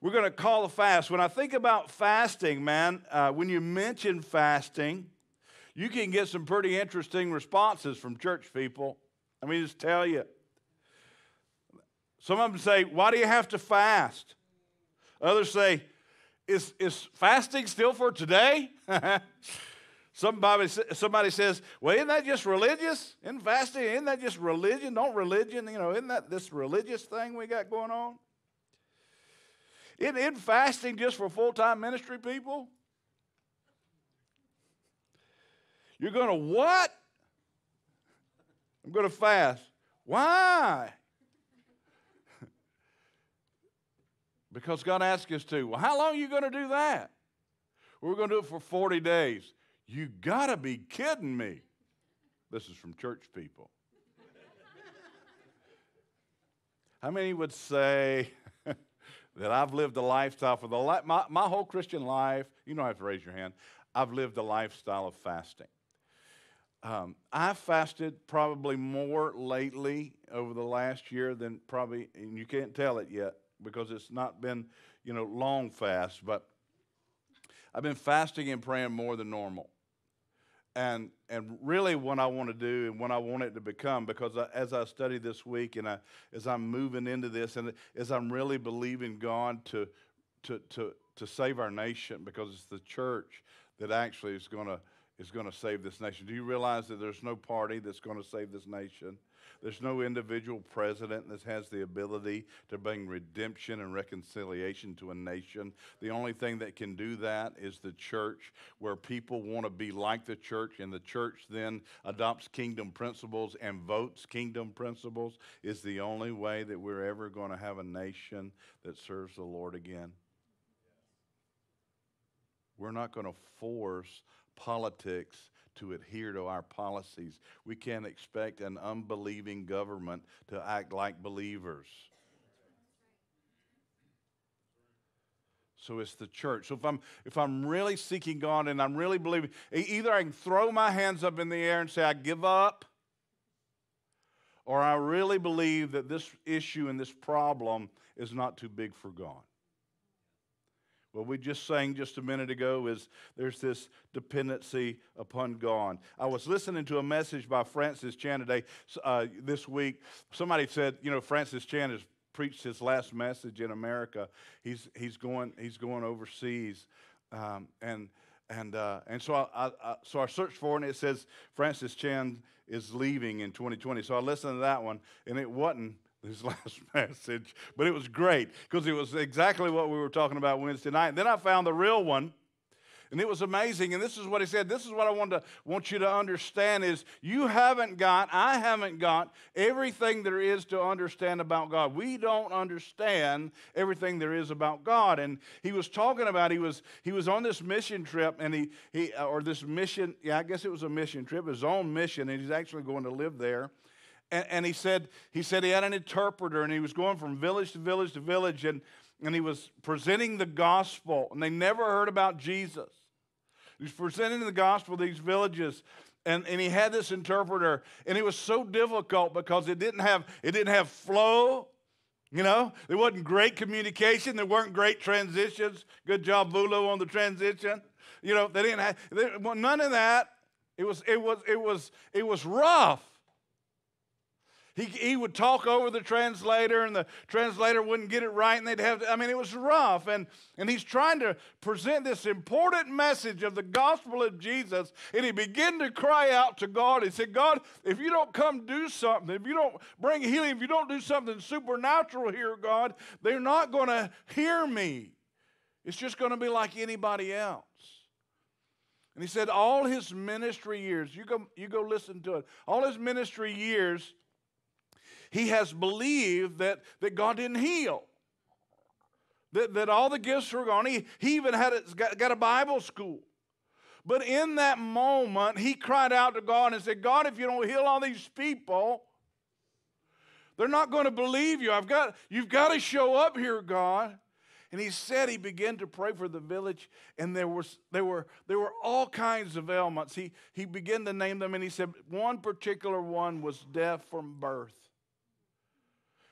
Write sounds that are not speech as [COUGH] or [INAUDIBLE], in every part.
we're going to call a fast. When I think about fasting, man, uh, when you mention fasting, you can get some pretty interesting responses from church people. Let me just tell you. Some of them say, Why do you have to fast? Others say, Is, is fasting still for today? [LAUGHS] Somebody, somebody says, Well, isn't that just religious? Isn't fasting, isn't that just religion? Don't religion, you know, isn't that this religious thing we got going on? Isn't fasting just for full time ministry people? You're going to what? I'm going to fast. Why? [LAUGHS] because God asked us to. Well, how long are you going to do that? We're going to do it for 40 days. You got to be kidding me. This is from church people. How many would say, that I've lived a lifestyle for the li- my, my whole Christian life. You don't have to raise your hand. I've lived a lifestyle of fasting. Um, I've fasted probably more lately over the last year than probably, and you can't tell it yet because it's not been, you know, long fast, but I've been fasting and praying more than normal and and really what I want to do and what I want it to become because I, as I study this week and I, as I'm moving into this and as I'm really believing God to to to to save our nation because it's the church that actually is going to is going to save this nation. Do you realize that there's no party that's going to save this nation? There's no individual president that has the ability to bring redemption and reconciliation to a nation. The only thing that can do that is the church, where people want to be like the church, and the church then adopts kingdom principles and votes kingdom principles, is the only way that we're ever going to have a nation that serves the Lord again. We're not going to force politics to adhere to our policies. We can't expect an unbelieving government to act like believers. So it's the church. So if I'm if I'm really seeking God and I'm really believing, either I can throw my hands up in the air and say I give up, or I really believe that this issue and this problem is not too big for God. What we just sang just a minute ago is there's this dependency upon God. I was listening to a message by Francis Chan today, uh, this week. Somebody said, you know, Francis Chan has preached his last message in America. He's, he's, going, he's going overseas. Um, and and, uh, and so, I, I, so I searched for it, and it says Francis Chan is leaving in 2020. So I listened to that one, and it wasn't his [LAUGHS] last message, but it was great because it was exactly what we were talking about Wednesday night. And then I found the real one, and it was amazing. And this is what he said. This is what I want to want you to understand is you haven't got, I haven't got everything there is to understand about God. We don't understand everything there is about God. And he was talking about he was he was on this mission trip, and he he or this mission, yeah, I guess it was a mission trip, his own mission, and he's actually going to live there. And, and, he said he said he had an interpreter and he was going from village to village to village and, and he was presenting the gospel and they never heard about jesus. He was presenting the gospel to these villages and, and he had this interpreter and it was so difficult because it didn't have it didn't have flow you know? There wasn't great communication. There weren't great transitions. Good job Vulu on the transition. You know they didn't have they, well, none of that. It was it was it was it was rough he, he would talk over the translator, and the translator wouldn't get it right, and they'd have to, I mean, it was rough. And, and he's trying to present this important message of the gospel of Jesus, and he began to cry out to God. He said, God, if you don't come do something, if you don't bring healing, if you don't do something supernatural here, God, they're not going to hear me. It's just going to be like anybody else. And he said, all his ministry years, you go, you go listen to it, all his ministry years, he has believed that, that God didn't heal. That, that all the gifts were gone. He, he even had a, got, got a Bible school. But in that moment, he cried out to God and said, God, if you don't heal all these people, they're not going to believe you. I've got, you've got to show up here, God. And he said he began to pray for the village, and there was there were there were all kinds of ailments. He he began to name them, and he said one particular one was death from birth.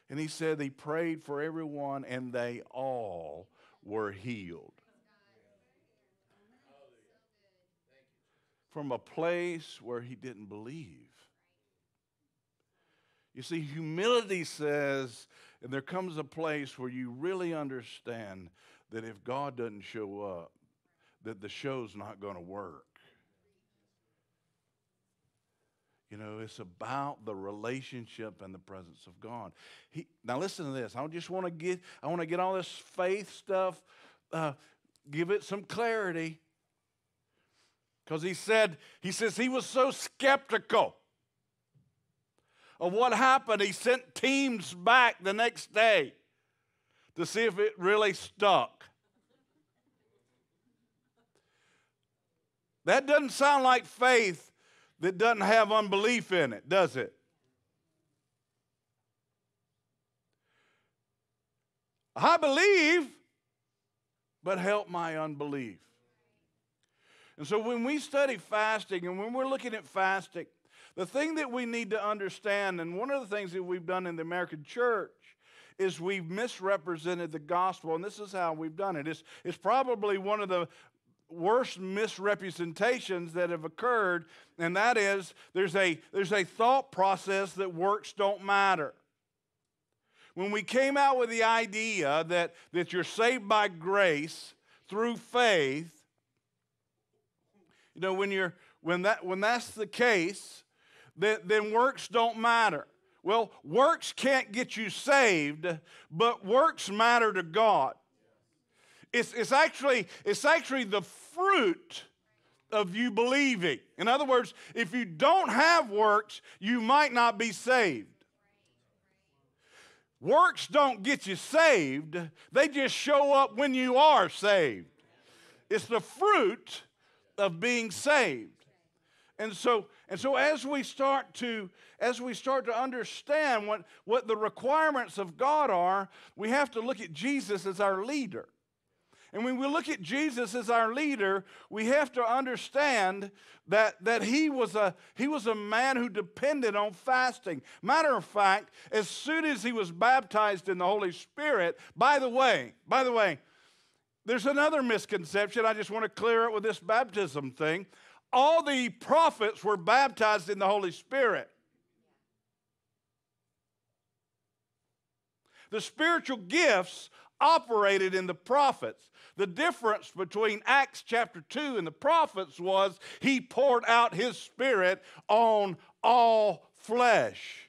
And he said he prayed for everyone, and they all were healed. From a place where he didn't believe. You see, humility says, and there comes a place where you really understand that if God doesn't show up, that the show's not going to work. You know, it's about the relationship and the presence of God. He, now, listen to this. I just want to get. I want to get all this faith stuff. Uh, give it some clarity. Because he said, he says he was so skeptical of what happened. He sent teams back the next day to see if it really stuck. That doesn't sound like faith that doesn't have unbelief in it, does it? I believe, but help my unbelief. And so when we study fasting and when we're looking at fasting, the thing that we need to understand, and one of the things that we've done in the American church, is we've misrepresented the gospel, and this is how we've done it. It's, it's probably one of the worst misrepresentations that have occurred, and that is there's a, there's a thought process that works don't matter. When we came out with the idea that, that you're saved by grace through faith, you know, when, you're, when, that, when that's the case, then, then works don't matter. Well, works can't get you saved, but works matter to God. It's, it's, actually, it's actually the fruit of you believing. In other words, if you don't have works, you might not be saved. Works don't get you saved, they just show up when you are saved. It's the fruit of being saved. And so, and so as we start to as we start to understand what, what the requirements of God are, we have to look at Jesus as our leader. And when we look at Jesus as our leader, we have to understand that, that he, was a, he was a man who depended on fasting. Matter of fact, as soon as he was baptized in the Holy Spirit, by the way, by the way, there's another misconception. I just want to clear it with this baptism thing. All the prophets were baptized in the Holy Spirit. The spiritual gifts operated in the prophets. The difference between Acts chapter 2 and the prophets was he poured out his spirit on all flesh.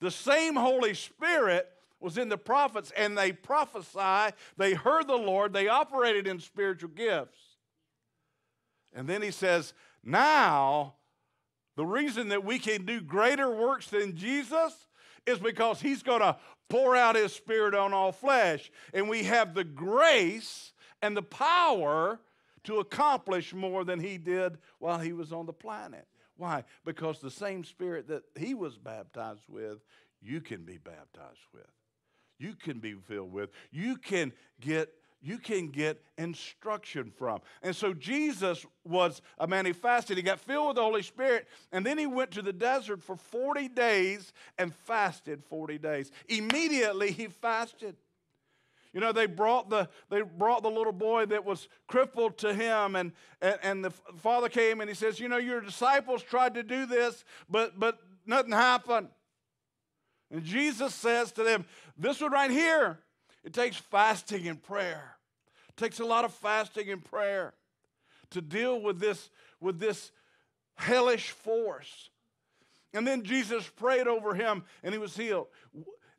The same Holy Spirit was in the prophets, and they prophesied, they heard the Lord, they operated in spiritual gifts. And then he says, Now, the reason that we can do greater works than Jesus is because he's going to pour out his spirit on all flesh. And we have the grace and the power to accomplish more than he did while he was on the planet. Why? Because the same spirit that he was baptized with, you can be baptized with. You can be filled with. You can get you can get instruction from. And so Jesus was a man who fasted. He got filled with the Holy Spirit, and then he went to the desert for 40 days and fasted 40 days. Immediately he fasted. You know, they brought the, they brought the little boy that was crippled to him, and, and, and the father came and he says, You know, your disciples tried to do this, but, but nothing happened. And Jesus says to them, This one right here, it takes fasting and prayer. It takes a lot of fasting and prayer to deal with this, with this hellish force. And then Jesus prayed over him and he was healed.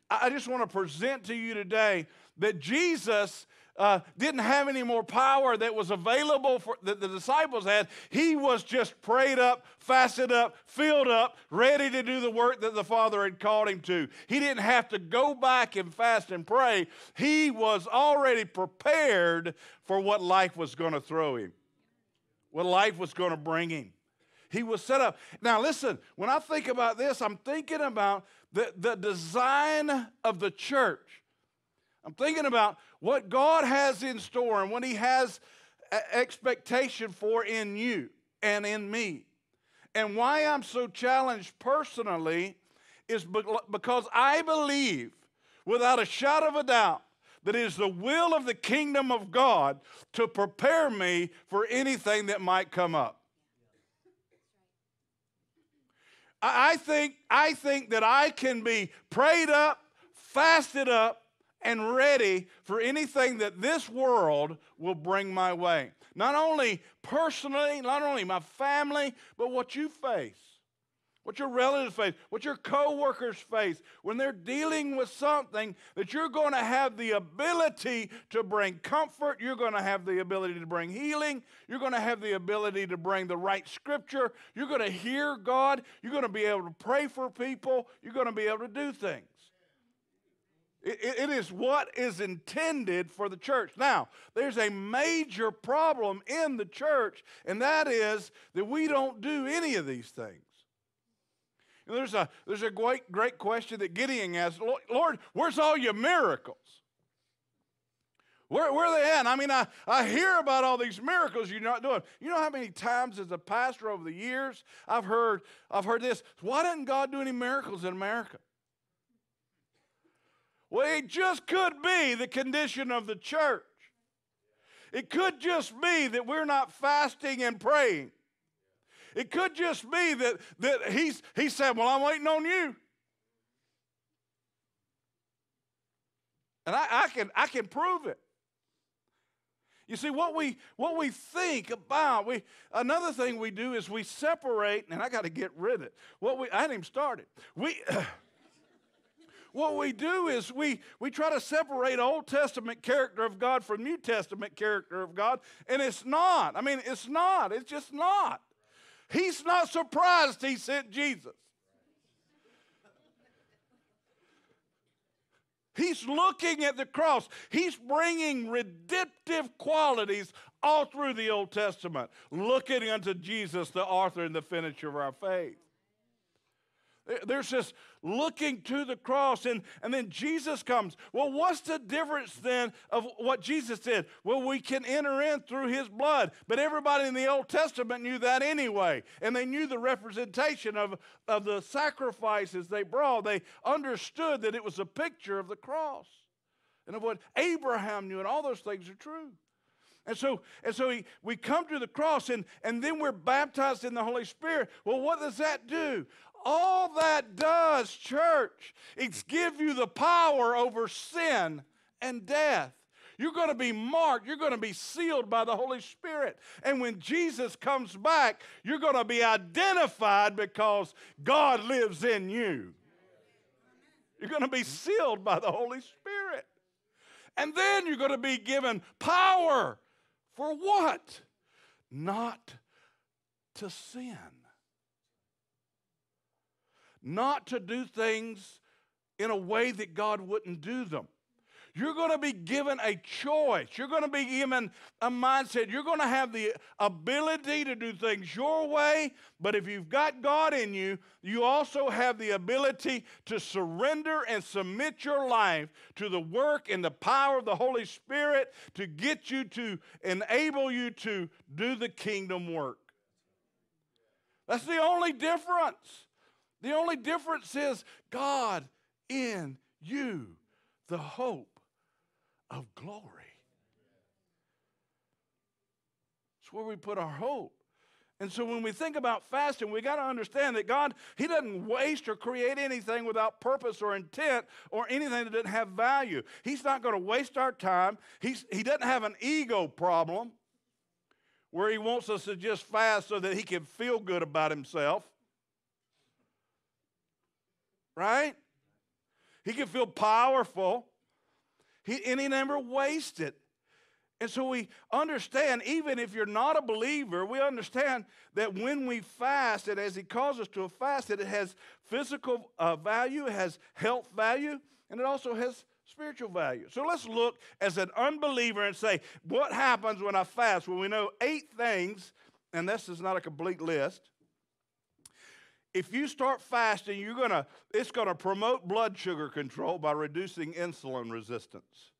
I just want to present to you today that Jesus uh, didn't have any more power that was available for that the disciples had. He was just prayed up, fasted up, filled up, ready to do the work that the Father had called him to. He didn't have to go back and fast and pray. He was already prepared for what life was going to throw him, what life was going to bring him. He was set up. Now, listen, when I think about this, I'm thinking about the, the design of the church. I'm thinking about what God has in store and what He has expectation for in you and in me. And why I'm so challenged personally is because I believe, without a shadow of a doubt, that it is the will of the kingdom of God to prepare me for anything that might come up. I think, I think that I can be prayed up, fasted up, and ready for anything that this world will bring my way. Not only personally, not only my family, but what you face what your relatives face, what your coworkers face, when they're dealing with something that you're going to have the ability to bring comfort, you're going to have the ability to bring healing, you're going to have the ability to bring the right scripture, you're going to hear God, you're going to be able to pray for people, you're going to be able to do things. It, it is what is intended for the church. Now, there's a major problem in the church, and that is that we don't do any of these things. There's a, there's a great, great question that Gideon asked Lord, where's all your miracles? Where, where are they at? I mean, I, I hear about all these miracles you're not doing. You know how many times as a pastor over the years I've heard, I've heard this. Why didn't God do any miracles in America? Well, it just could be the condition of the church. It could just be that we're not fasting and praying. It could just be that, that he's, he said, Well, I'm waiting on you. And I, I, can, I can prove it. You see, what we, what we think about, we, another thing we do is we separate, and I got to get rid of it. What we, I hadn't even started. We, [CLEARS THROAT] what we do is we, we try to separate Old Testament character of God from New Testament character of God, and it's not. I mean, it's not. It's just not. He's not surprised he sent Jesus. He's looking at the cross. He's bringing redemptive qualities all through the Old Testament, looking unto Jesus, the author and the finisher of our faith. Eh, there's this looking to the cross, and, and then Jesus comes. Well, what's the difference then of what Jesus did? Well, we can enter in through his blood. But everybody in the Old Testament knew that anyway, and they knew the representation of, of the sacrifices they brought. They understood that it was a picture of the cross and of what Abraham knew, and all those things are true. And so, and so he, we come to the cross and, and then we're baptized in the Holy Spirit. Well, what does that do? All that does, church, it's give you the power over sin and death. You're going to be marked. You're going to be sealed by the Holy Spirit. And when Jesus comes back, you're going to be identified because God lives in you. You're going to be sealed by the Holy Spirit. And then you're going to be given power for what? Not to sin not to do things in a way that God wouldn't do them. You're going to be given a choice. You're going to be given a mindset. You're going to have the ability to do things your way, but if you've got God in you, you also have the ability to surrender and submit your life to the work and the power of the Holy Spirit to get you to enable you to do the kingdom work. That's the only difference. The only difference is God in you, the hope of glory. It's where we put our hope. And so when we think about fasting, we got to understand that God, He doesn't waste or create anything without purpose or intent or anything that doesn't have value. He's not going to waste our time. He's, he doesn't have an ego problem where He wants us to just fast so that He can feel good about Himself right? He can feel powerful. He, and he never wasted. And so we understand, even if you're not a believer, we understand that when we fast, and as he calls us to a fast, that it has physical uh, value, it has health value, and it also has spiritual value. So let's look as an unbeliever and say, what happens when I fast? Well, we know eight things, and this is not a complete list if you start fasting, you're gonna, it's going to promote blood sugar control by reducing insulin resistance.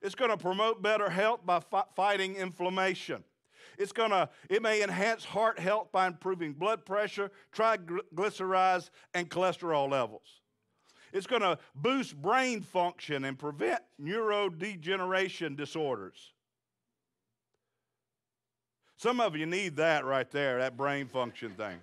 It's going to promote better health by fi- fighting inflammation. It's to, it may enhance heart health by improving blood pressure, triglycerides, and cholesterol levels. it's going to boost brain function and prevent neurodegeneration disorders. Some of you need that right there, that brain function thing.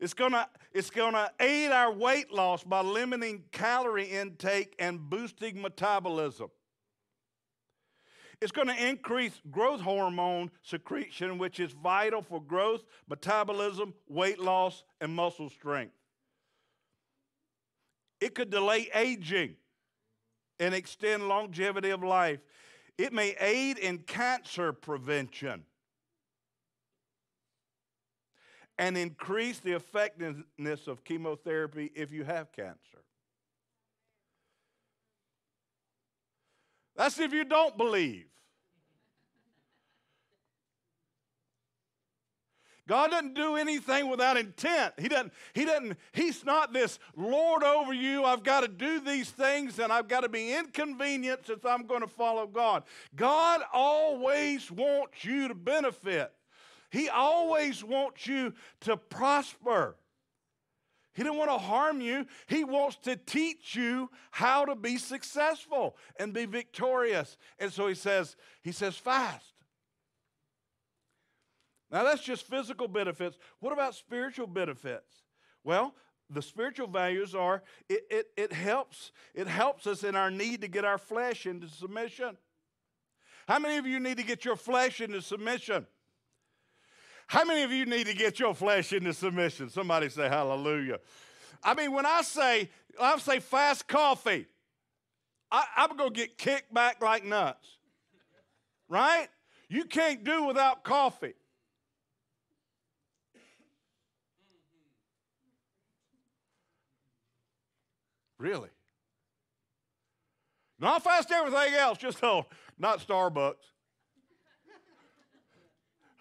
It's to it's to aid our weight loss by limiting calorie intake and boosting metabolism. It's going to increase growth hormone secretion, which is vital for growth, metabolism, weight loss, and muscle strength. It could delay aging and extend longevity of life. It may aid in cancer prevention and increase the effectiveness of chemotherapy if you have cancer. That's if you don't believe. God doesn't do anything without intent. He doesn't, he doesn't, he's not this Lord over you. I've got to do these things and I've got to be inconvenienced if I'm going to follow God. God always wants you to benefit. He always wants you to prosper. He didn't want to harm you. He wants to teach you how to be successful and be victorious. And so he says, he says, fast. Now, that's just physical benefits. What about spiritual benefits? Well, the spiritual values are it, it, it helps it helps us in our need to get our flesh into submission how many of you need to get your flesh into submission how many of you need to get your flesh into submission somebody say hallelujah i mean when i say i say fast coffee I, i'm going to get kicked back like nuts right you can't do without coffee Really? Not fast everything else, just [LAUGHS] oh, not Starbucks.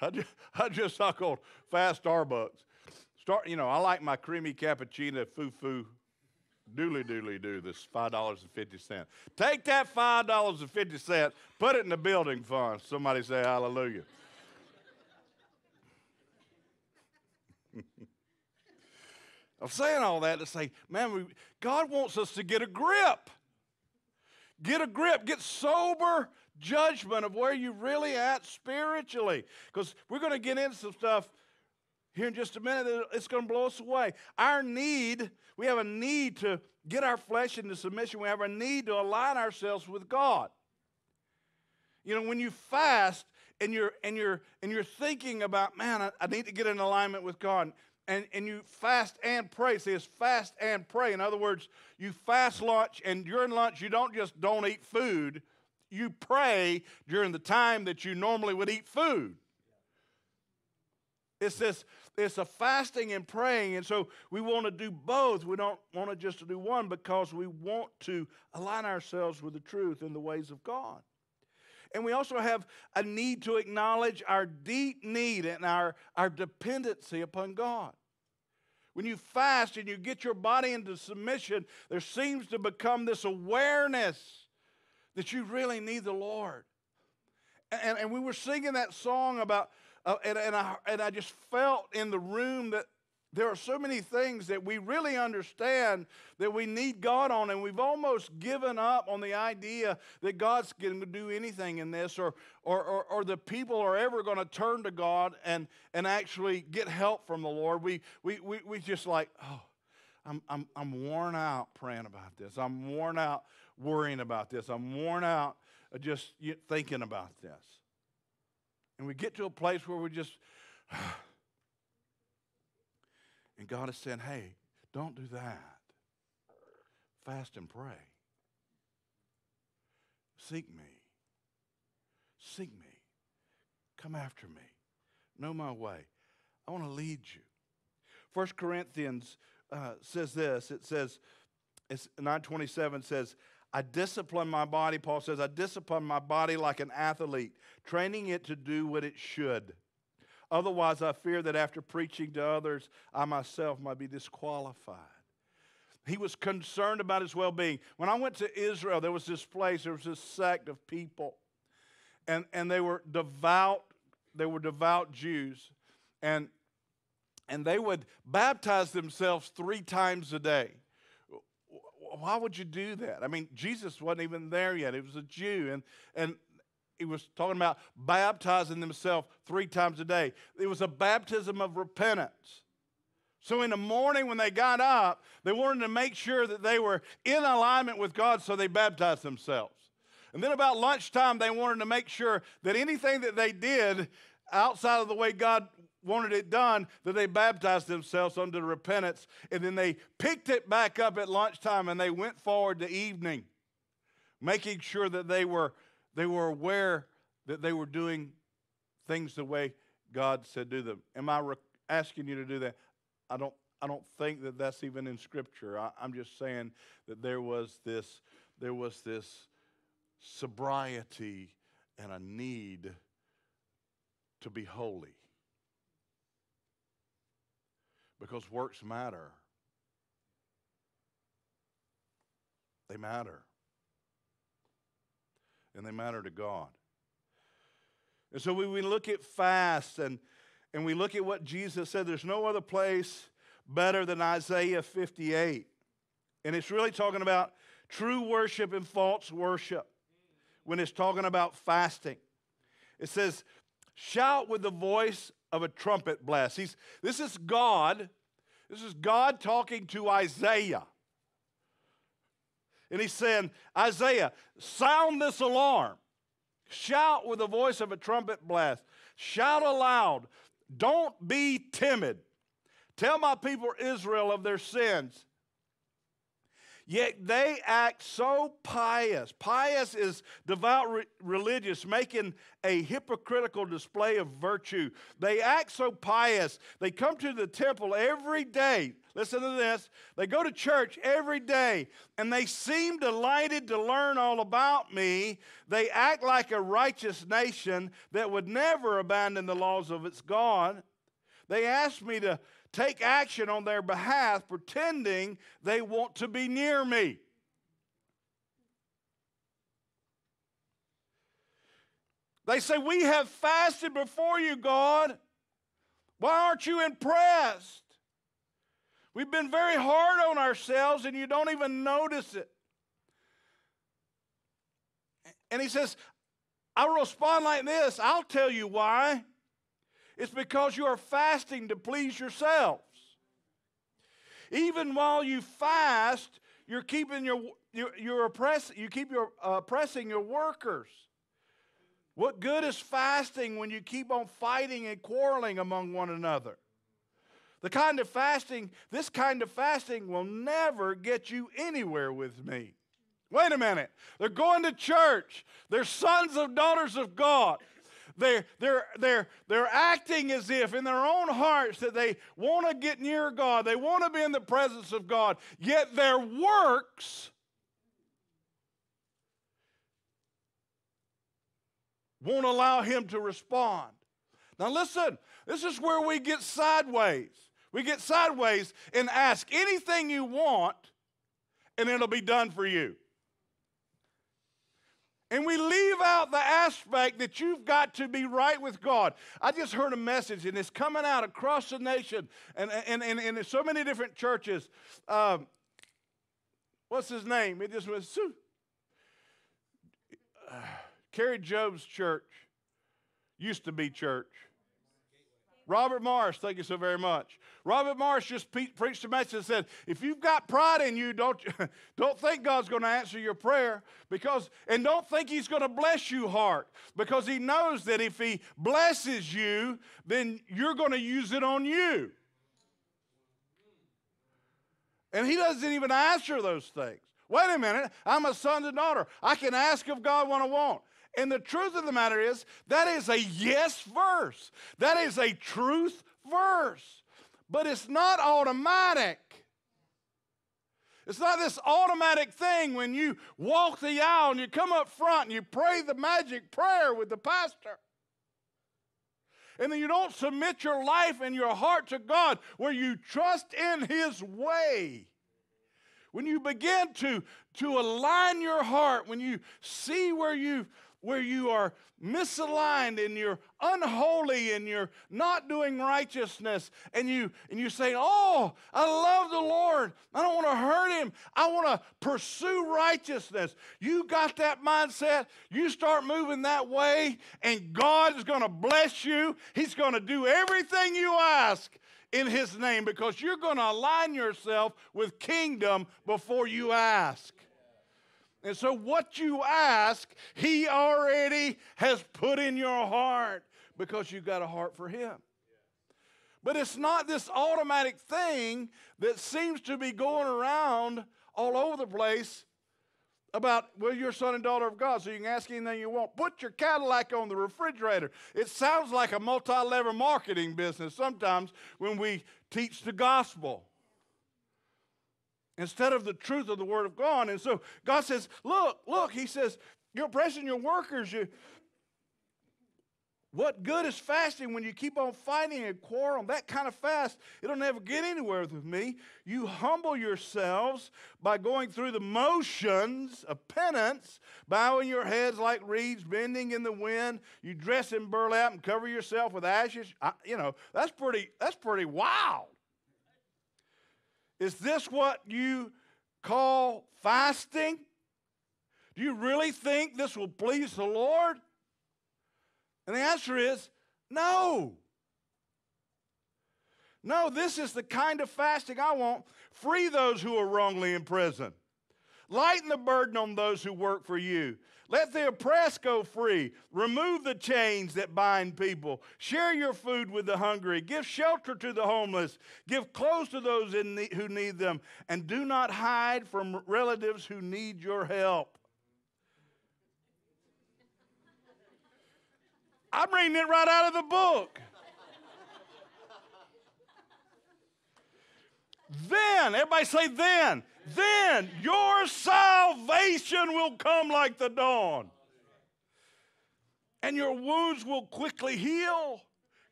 I just, [LAUGHS] I just suck on fast Starbucks. Start, you know, I like my creamy cappuccino foo foo dooley dooley do this $5.50. Take that $5.50, put it in the building fund. Somebody say hallelujah. [LAUGHS] I'm saying all that to say, man, we, God wants us to get a grip. Get a grip, get sober judgment of where you're really at spiritually. Because we're going to get into some stuff here in just a minute. It's going to blow us away. Our need, we have a need to get our flesh into submission. We have a need to align ourselves with God. You know, when you fast and you're and you're and you're thinking about, man, I, I need to get in alignment with God and, and you fast and pray. See, it's fast and pray. In other words, you fast lunch, and during lunch, you don't just don't eat food. You pray during the time that you normally would eat food. It's this, it's a fasting and praying, and so we want to do both. We don't want to just do one because we want to align ourselves with the truth and the ways of God. And we also have a need to acknowledge our deep need and our, our dependency upon God. When you fast and you get your body into submission, there seems to become this awareness that you really need the Lord. And, and we were singing that song about, uh, and, and, I, and I just felt in the room that there are so many things that we really understand that we need God on, and we've almost given up on the idea that God's going to do anything in this, or, or, or, or the people are ever going to turn to God and, and actually get help from the Lord. We, we, we, we just like, oh, I'm, I'm, I'm worn out praying about this. I'm worn out worrying about this. I'm worn out just thinking about this. And we get to a place where we just, [SIGHS] And God is saying, hey, don't do that. Fast and pray. Seek me. Seek me. Come after me. Know my way. I want to lead you. First Corinthians uh, says this. It says, it's 927 says, I discipline my body, Paul says, I discipline my body like an athlete, training it to do what it should. Otherwise, I fear that after preaching to others, I myself might be disqualified. He was concerned about his well being. When I went to Israel, there was this place, there was this sect of people, and, and they were devout, they were devout Jews. and and they would baptize themselves three times a day. Why would you do that? I mean, Jesus wasn't even there yet. He was a Jew, and and he was talking about baptizing themselves three times a day. It was a baptism of repentance. So in the morning when they got up, they wanted to make sure that they were in alignment with God, so they baptized themselves. And then about lunchtime, they wanted to make sure that anything that they did outside of the way God wanted it done, that they baptized themselves under repentance. And then they picked it back up at lunchtime and they went forward to evening, making sure that they were, they were aware that they were doing things the way God said do them. Am I re- asking you to do that? I don't, I don't think that that's even in Scripture. I, I'm just saying that there was this, there was this sobriety and a need to be holy. Because works matter. They matter. And they matter to God. And so we, we look at fast and and we look at what Jesus said, there's no other place better than Isaiah 58. And it's really talking about true worship and false worship when it's talking about fasting. It says, shout with the voice of a trumpet blast. He's, this is God. This is God talking to Isaiah. And he's saying, Isaiah, sound this alarm. Shout with the voice of a trumpet blast. Shout aloud. Don't be timid. Tell my people Israel of their sins. Yet they act so pious. Pious is devout re- religious, making a hypocritical display of virtue. They act so pious. They come to the temple every day. Listen to this. They go to church every day and they seem delighted to learn all about me. They act like a righteous nation that would never abandon the laws of its God. They ask me to take action on their behalf, pretending they want to be near me. They say, We have fasted before you, God. Why aren't you impressed? We've been very hard on ourselves and you don't even notice it. And he says, I'll respond like this I'll tell you why. It's because you are fasting to please yourselves. Even while you fast, you're keeping your, you're, you're oppress, you keep your, uh, oppressing your workers. What good is fasting when you keep on fighting and quarreling among one another? The kind of fasting, this kind of fasting will never get you anywhere with me. Wait a minute. They're going to church. They're sons and daughters of God. They're, they're, they're, they're acting as if in their own hearts that they want to get near God, they want to be in the presence of God, yet their works won't allow Him to respond. Now, listen, this is where we get sideways. We get sideways and ask anything you want, and it'll be done for you. And we leave out the aspect that you've got to be right with God. I just heard a message, and it's coming out across the nation and, and, and, and in so many different churches. Um, what's his name? It just was uh, Kari Jobe's church used to be church. Robert Morris, thank you so very much. Robert Morris just pe- preached a message and said, if you've got pride in you, don't, [LAUGHS] don't think God's going to answer your prayer because, and don't think he's going to bless you hard because he knows that if he blesses you, then you're going to use it on you. And he doesn't even answer those things. Wait a minute, I'm a son and daughter. I can ask of God what I want. And the truth of the matter is, that is a yes verse. That is a truth verse. But it's not automatic. It's not this automatic thing when you walk the aisle and you come up front and you pray the magic prayer with the pastor. And then you don't submit your life and your heart to God where you trust in His way. When you begin to, to align your heart, when you see where you've where you are misaligned and you're unholy and you're not doing righteousness. And you and you say oh i love the lord. I don't want to hurt him. I want to pursue righteousness. You got that mindset. You start moving that way and god is going to bless you. He's going to do everything you ask in his name because you're going to align yourself with kingdom before you ask and so, what you ask, He already has put in your heart because you've got a heart for Him. But it's not this automatic thing that seems to be going around all over the place about, well, you're son and daughter of God, so you can ask anything you want. Put your Cadillac on the refrigerator. It sounds like a multi level marketing business sometimes when we teach the gospel instead of the truth of the Word of God. And so God says, Look, look, He says, You're oppressing your workers. You, what good is fasting when you keep on fighting and quarreling? That kind of fast, it'll never get anywhere with me. You humble yourselves by going through the motions of penance, bowing your heads like reeds, bending in the wind. You dress in burlap and cover yourself with ashes. I, you know, that's pretty, that's pretty wild. Is this what you call fasting? Do you really think this will please the Lord? And the answer is no. No, this is the kind of fasting I want. Free those who are wrongly in prison. Lighten the burden on those who work for you. Let the oppressed go free. Remove the chains that bind people. Share your food with the hungry. Give shelter to the homeless. Give clothes to those need, who need them. And do not hide from relatives who need your help. I'm reading it right out of the book. then, everybody say, then then your salvation will come like the dawn. And your wounds will quickly heal.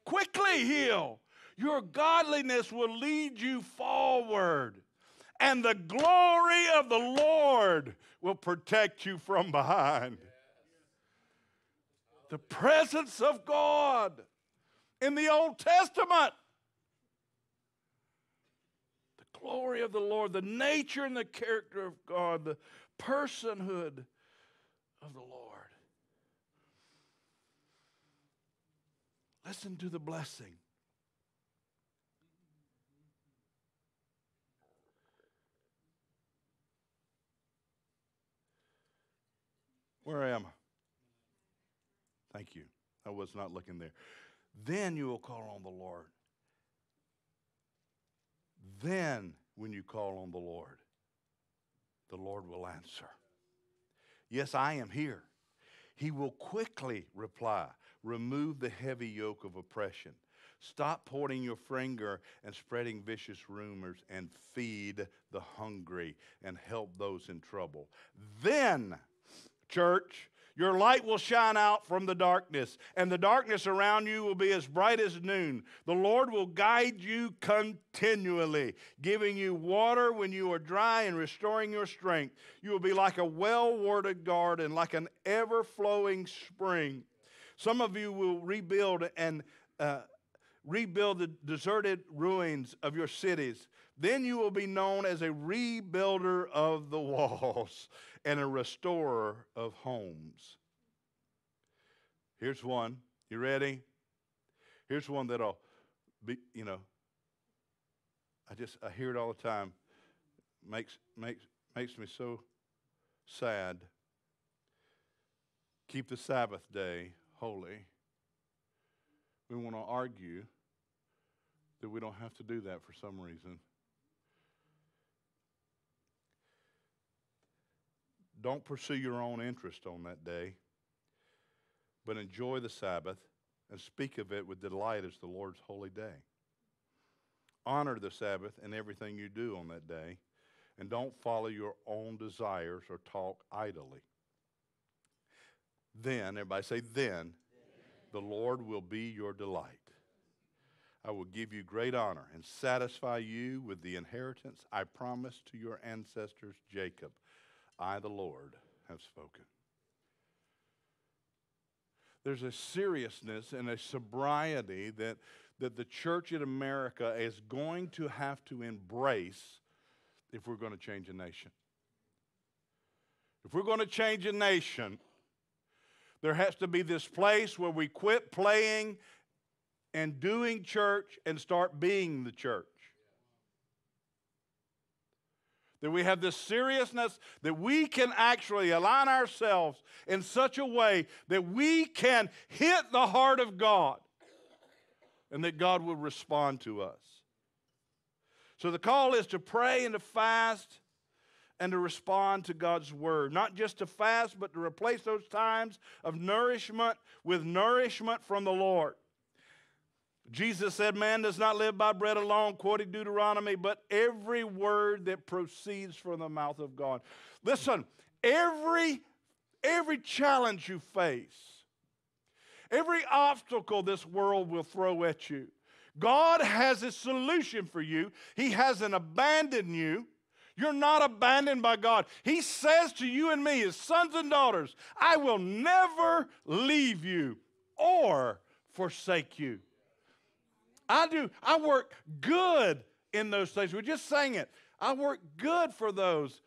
Quickly heal. Your godliness will lead you forward. And the glory of the Lord will protect you from behind. The presence of God in the Old Testament glory of the Lord, the nature and the character of God, the personhood of the Lord. Listen to the blessing. Where am I? Thank you. I was not looking there. Then you will call on the Lord then, when you call on the Lord, the Lord will answer. Yes, I am here. He will quickly reply. Remove the heavy yoke of oppression. Stop pointing your finger and spreading vicious rumors and feed the hungry and help those in trouble. Then, church, your light will shine out from the darkness, and the darkness around you will be as bright as noon. The Lord will guide you continually, giving you water when you are dry and restoring your strength. You will be like a well watered garden, like an ever flowing spring. Some of you will rebuild and uh, rebuild the deserted ruins of your cities. Then you will be known as a rebuilder of the [LAUGHS] walls and a restorer of homes. Here's one. You ready? Here's one that'll be, you know, I just I hear it all the time. Makes makes makes me so sad. Keep the Sabbath day holy. We want to argue that we don't have to do that for some reason. Don't pursue your own interest on that day, but enjoy the Sabbath and speak of it with delight as the Lord's holy day. Honor the Sabbath in everything you do on that day, and don't follow your own desires or talk idly. Then, everybody say, then, the Lord will be your delight. I will give you great honor and satisfy you with the inheritance I promised to your ancestors, Jacob. I, the Lord, have spoken. there's a seriousness and a sobriety that, that the church in America is going to have to embrace if we're going to change a nation. If we're going to change a nation, there has to be this place where we quit playing and doing church and start being the church. That we have this seriousness that we can actually align ourselves in such a way that we can hit the heart of God and that God will respond to us. So the call is to pray and to fast and to respond to God's word. Not just to fast, but to replace those times of nourishment with nourishment from the Lord. Jesus said, Man does not live by bread alone, quoting Deuteronomy, but every word that proceeds from the mouth of God. Listen, every, every challenge you face, every obstacle this world will throw at you, God has a solution for you. He hasn't abandoned you. You're not abandoned by God. He says to you and me, his sons and daughters, I will never leave you or forsake you. I do, I work good in those things. We just sang it. I work good for those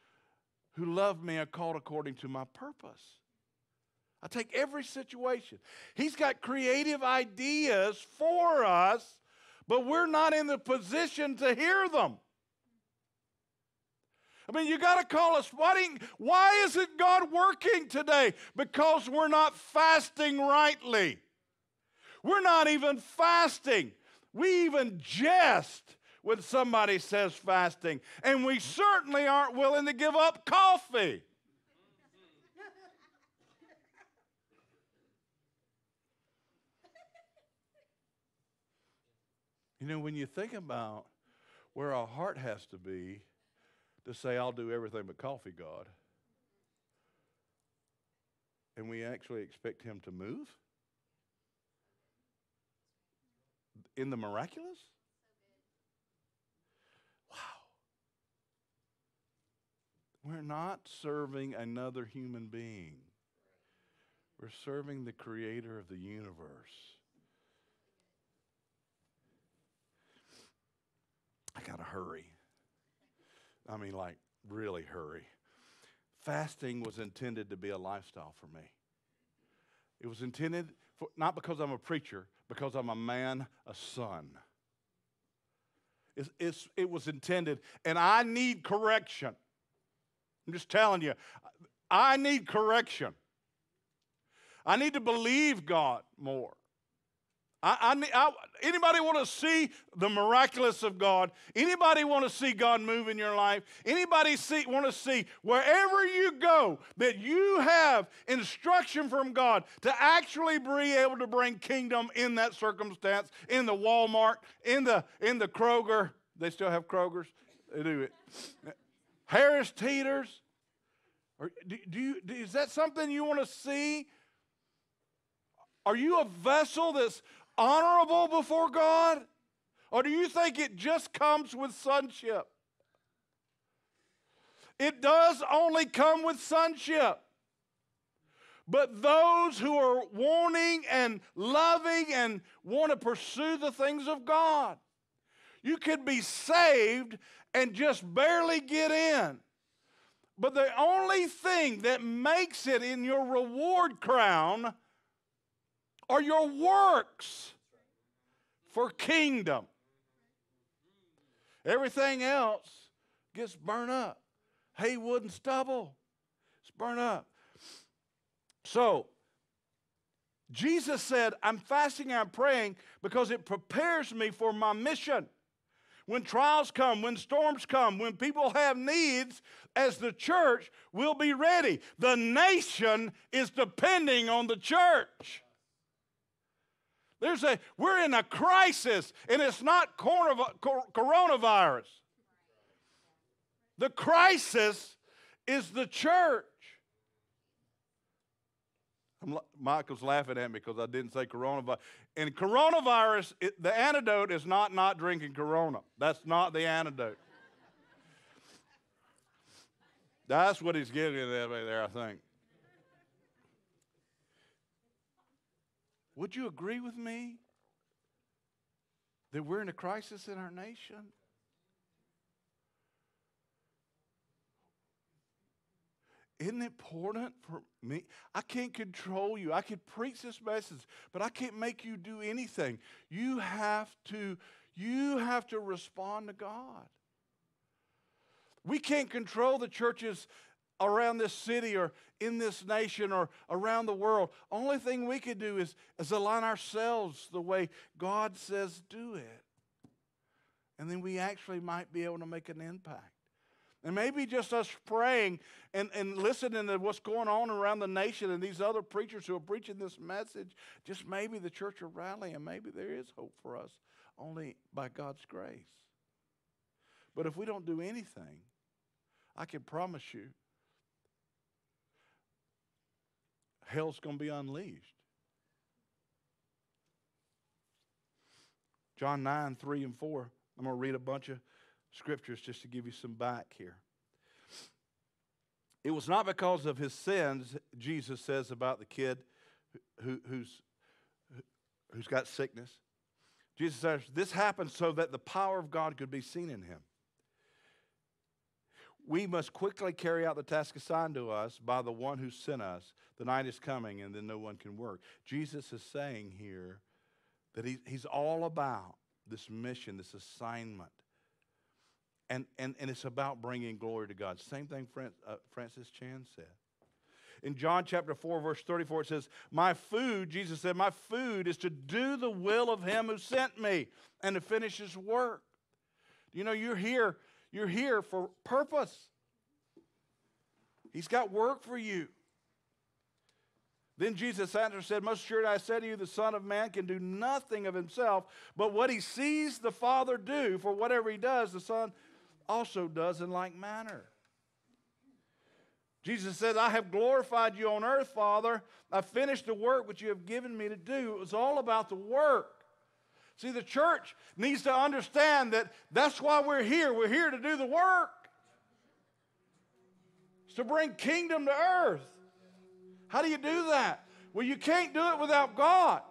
who love me and called according to my purpose. I take every situation. He's got creative ideas for us, but we're not in the position to hear them. I mean, you got to call us. Why, why isn't God working today? Because we're not fasting rightly. We're not even fasting. We even jest when somebody says fasting, and we certainly aren't willing to give up coffee. You know, when you think about where our heart has to be to say, I'll do everything but coffee, God, and we actually expect Him to move in the miraculous? Wow. We're not serving another human being. We're serving the creator of the universe. I got to hurry. I mean, like, really hurry. Fasting was intended to be a lifestyle for me. It was intended for, not because I'm a preacher, because I'm a man, a son. It's, it's, it was intended, and I need correction. I'm just telling you, I need correction. I need to believe God more. I, I, I, anybody want to see the miraculous of God? Anybody want to see God move in your life? Anybody see, want to see wherever you go that you have instruction from God to actually be able to bring kingdom in that circumstance, in the Walmart, in the in the Kroger. They still have Krogers. They do it. Harris Teeters. Or do, do you, is that something you want to see? Are you a vessel that's honorable before God? Or do you think it just comes with sonship? It does only come with sonship. But those who are wanting and loving and want to pursue the things of God, you could be saved and just barely get in. But the only thing that makes it in your reward crown are your works for kingdom. Everything else gets burned up. Hay, wood, and stubble. It's burned up. So, Jesus said, I'm fasting I'm praying because it prepares me for my mission. When trials come, when storms come, when people have needs, as the church, we'll be ready. The nation is depending on the church. There's a, we're in a crisis, and it's not coronavirus. The crisis is the church. I'm, Michael's laughing at me because I didn't say coronavirus. And coronavirus, it, the antidote is not not drinking Corona. That's not the antidote. That's what he's getting at there, I think. Would you agree with me that we're in a crisis in our nation? Isn't it important for me? I can't control you. I could preach this message, but I can't make you do anything. You have to you have to respond to God. We can't control the churches around this city or in this nation or around the world. Only thing we can do is, is align ourselves the way God says do it. And then we actually might be able to make an impact. And maybe just us praying and, and listening to what's going on around the nation and these other preachers who are preaching this message, just maybe the church will rally and maybe there is hope for us only by God's grace. But if we don't do anything, I can promise you, hell's going to be unleashed. John 9, 3 and 4. I'm going to read a bunch of scriptures just to give you some back here. It was not because of his sins, Jesus says about the kid who, who's, who's got sickness. Jesus says, This happened so that the power of God could be seen in him. We must quickly carry out the task assigned to us by the one who sent us. The night is coming, and then no one can work. Jesus is saying here that he, he's all about this mission, this assignment. And, and, and it's about bringing glory to God. Same thing uh, Francis Chan said. In John chapter 4, verse 34, it says, My food, Jesus said, My food is to do the will of him who sent me and to finish his work. You know, you're here, you're here for purpose. He's got work for you. Then Jesus answered and said, Most assuredly I say to you, the Son of Man can do nothing of himself, but what he sees the Father do, for whatever he does, the Son also does in like manner. Jesus said, I have glorified you on earth, Father. I've finished the work which you have given me to do. It was all about the work. See, the church needs to understand that that's why we're here. We're here to do the work, it's to bring kingdom to earth. How do you do that? Well, you can't do it without God.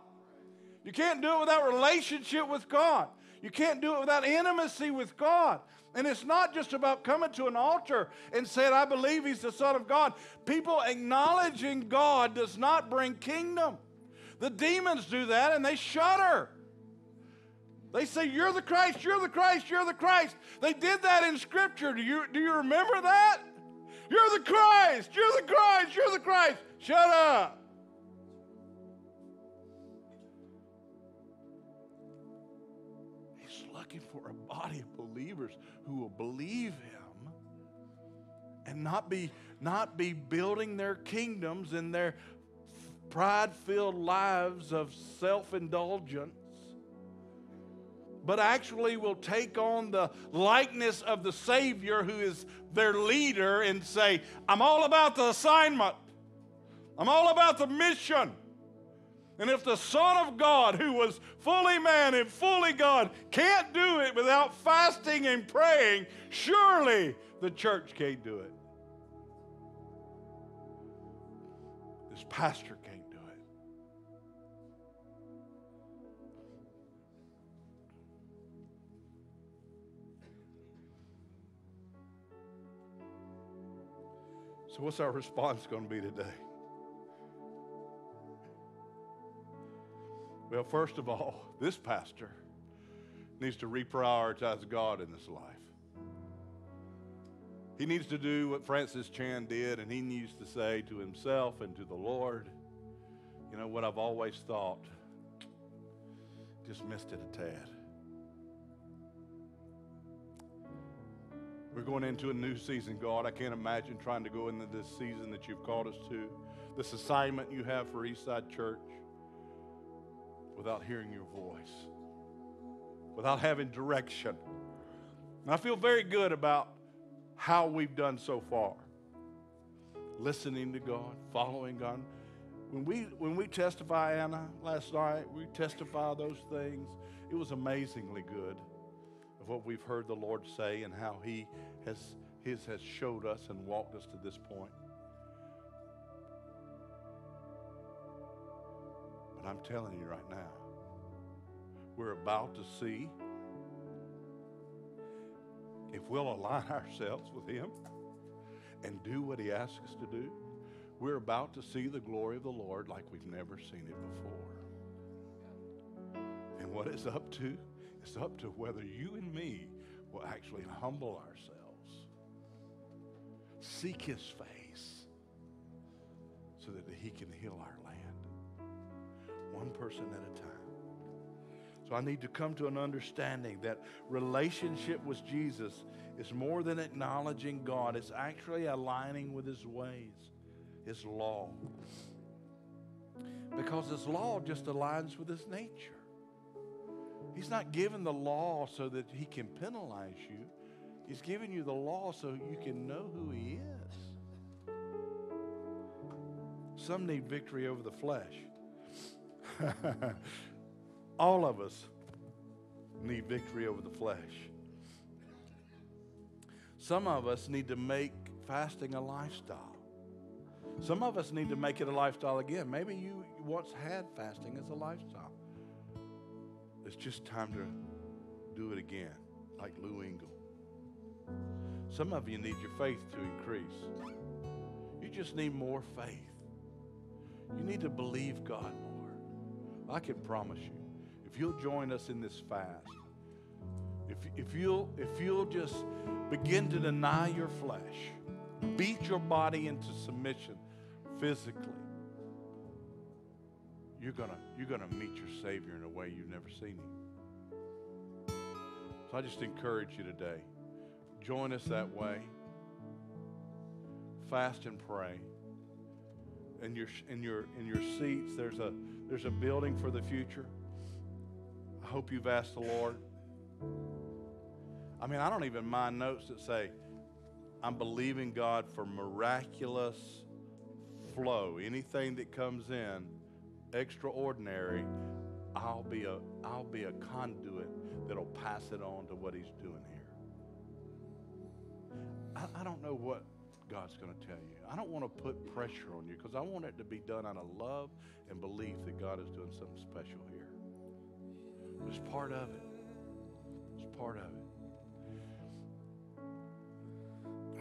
You can't do it without relationship with God. You can't do it without intimacy with God. And it's not just about coming to an altar and saying, I believe he's the Son of God. People acknowledging God does not bring kingdom. The demons do that and they shudder. They say, You're the Christ, you're the Christ, you're the Christ. They did that in Scripture. Do you, do you remember that? You're the Christ, you're the Christ, you're the Christ. Shut up. He's looking for a body of believers who will believe him and not be, not be building their kingdoms in their pride filled lives of self indulgence, but actually will take on the likeness of the Savior who is their leader and say, I'm all about the assignment, I'm all about the mission. And if the Son of God, who was fully man and fully God, can't do it without fasting and praying, surely the church can't do it. This pastor can't So, what's our response going to be today? Well, first of all, this pastor needs to reprioritize God in his life. He needs to do what Francis Chan did, and he needs to say to himself and to the Lord, you know what I've always thought, just missed it a tad. We're going into a new season, God. I can't imagine trying to go into this season that you've called us to, this assignment you have for Eastside Church without hearing your voice, without having direction. And I feel very good about how we've done so far. Listening to God, following God. When we when we testify, Anna, last night, we testify those things. It was amazingly good of what we've heard the Lord say and how He has His has showed us and walked us to this point. But I'm telling you right now, we're about to see if we'll align [LAUGHS] ourselves with Him and do what He asks us to do, we're about to see the glory of the Lord like we've never seen it before. And what it's up to, it's up to whether you and me will actually humble ourselves, seek His face, so that He can heal our land, one person at a time. So I need to come to an understanding that relationship with Jesus is more than acknowledging God, it's actually aligning with His ways, His law. Because His law just aligns with His nature. He's not given the law so that He can penalize you, He's given you the law so you can know who He is. Some need victory over the flesh. [LAUGHS] All of us need victory over the flesh. Some of us need to make fasting a lifestyle. Some of us need to make it a lifestyle again. Maybe you once had fasting as a lifestyle. It's just time to do it again, like Lou Engle. Some of you need your faith to increase. You just need more faith. You need to believe God more. I can promise you, if you'll join us in this fast, if, if, you'll, if you'll just begin to deny your flesh, beat your body into submission physically, you're gonna you're gonna meet your Savior in a way you've never seen Him. So I just encourage you today join us that way. Fast and pray. In your, in your, in your seats, there's a, there's a building for the future. I hope you've asked the Lord. I mean, I don't even mind notes that say, I'm believing God for miraculous flow. Anything that comes in extraordinary, I'll be a, I'll be a conduit that'll pass it on to what He's doing here. I, I don't know what God's going to tell you. I don't want to put pressure on you because I want it to be done out of love and belief that God is doing something special here. It's part of it. It's part of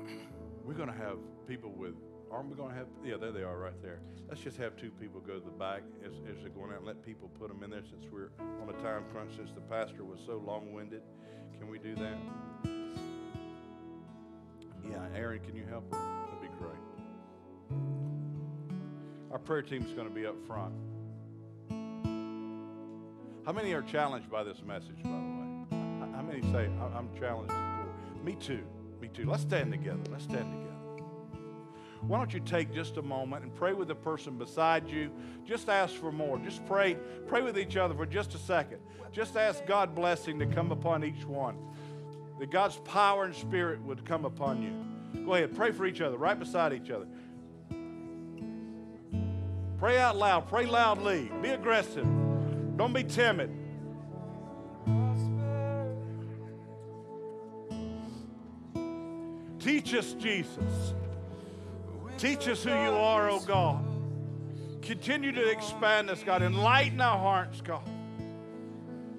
it. [CLEARS THROAT] We're going to have people with, aren't we going to have, yeah, there they are right there. Let's just have two people go to the back as, as they're going out and let people put them in there since we're on a time crunch, since the pastor was so long winded. Can we do that? Yeah, Aaron, can you help her? That'd be great. Our prayer team's going to be up front. How many are challenged by this message, by the way? How many say, I'm challenged Me too. Me too. Let's stand together. Let's stand together. Why don't you take just a moment and pray with the person beside you? Just ask for more. Just pray, pray with each other for just a second. Just ask God blessing to come upon each one. That God's power and spirit would come upon you. Go ahead, pray for each other, right beside each other. Pray out loud, pray loudly, be aggressive. Don't be timid. Teach us, Jesus. Teach us who you are, oh God. Continue to expand us, God. Enlighten our hearts, God.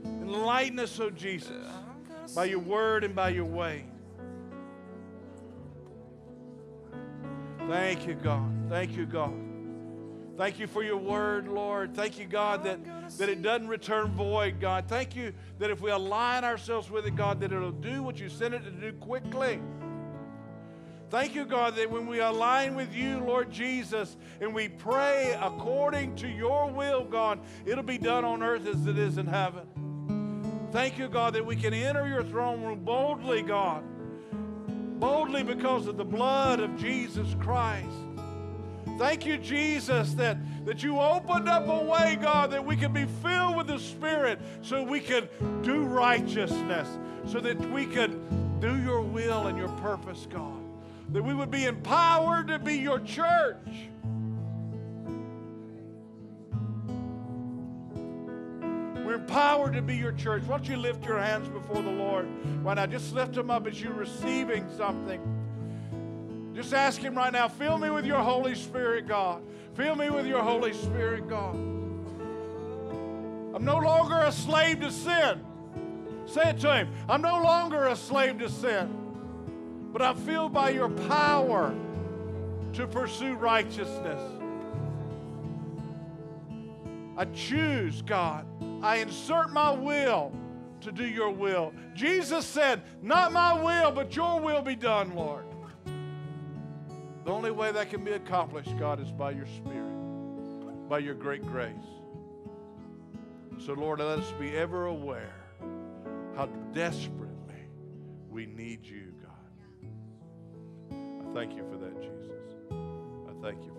Enlighten us, oh Jesus, by your word and by your way. Thank you, God. Thank you, God. Thank you for your word, Lord. Thank you, God, that, that it doesn't return void, God. Thank you that if we align ourselves with it, God, that it'll do what you sent it to do quickly. Thank you, God, that when we align with you, Lord Jesus, and we pray according to your will, God, it'll be done on earth as it is in heaven. Thank you, God, that we can enter your throne room boldly, God. Boldly because of the blood of Jesus Christ. Thank you, Jesus, that, that you opened up a way, God, that we can be filled with the Spirit so we can do righteousness, so that we can do your will and your purpose, God. That we would be empowered to be your church. We're empowered to be your church. Why don't you lift your hands before the Lord right now? Just lift them up as you're receiving something. Just ask Him right now, fill me with your Holy Spirit, God. Fill me with your Holy Spirit, God. I'm no longer a slave to sin. Say it to him. I'm no longer a slave to sin, but I'm filled by your power to pursue righteousness. I choose, God. I insert my will to do your will. Jesus said, Not my will, but your will be done, Lord. The only way that can be accomplished, God, is by your Spirit, by your great grace. So, Lord, let us be ever aware how desperately we need you. I thank you for that, Jesus. I thank you